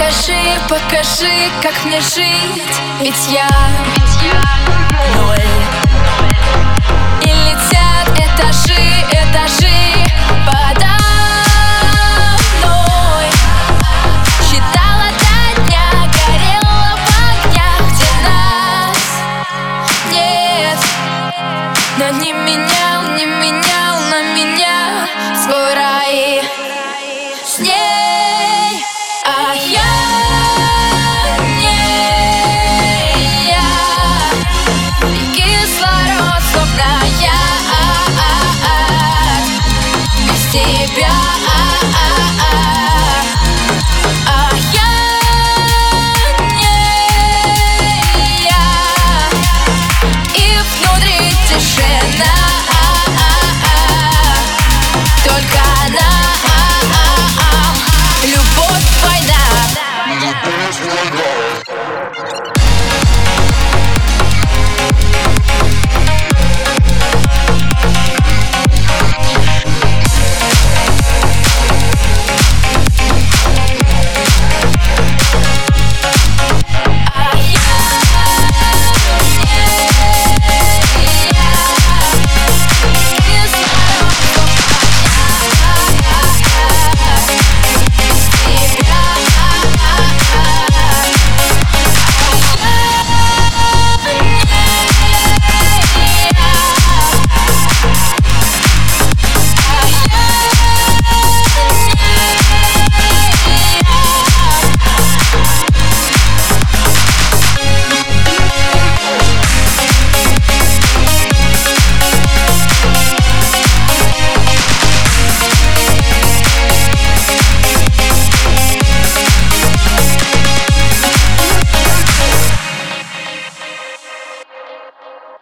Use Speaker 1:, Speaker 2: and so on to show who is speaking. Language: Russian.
Speaker 1: Покажи, покажи, как мне жить. Ведь я, ведь я ноль. И летят этажи, этажи подо мной. Считала до дня, горела в огнях Где нас нет. Но не менял, не менял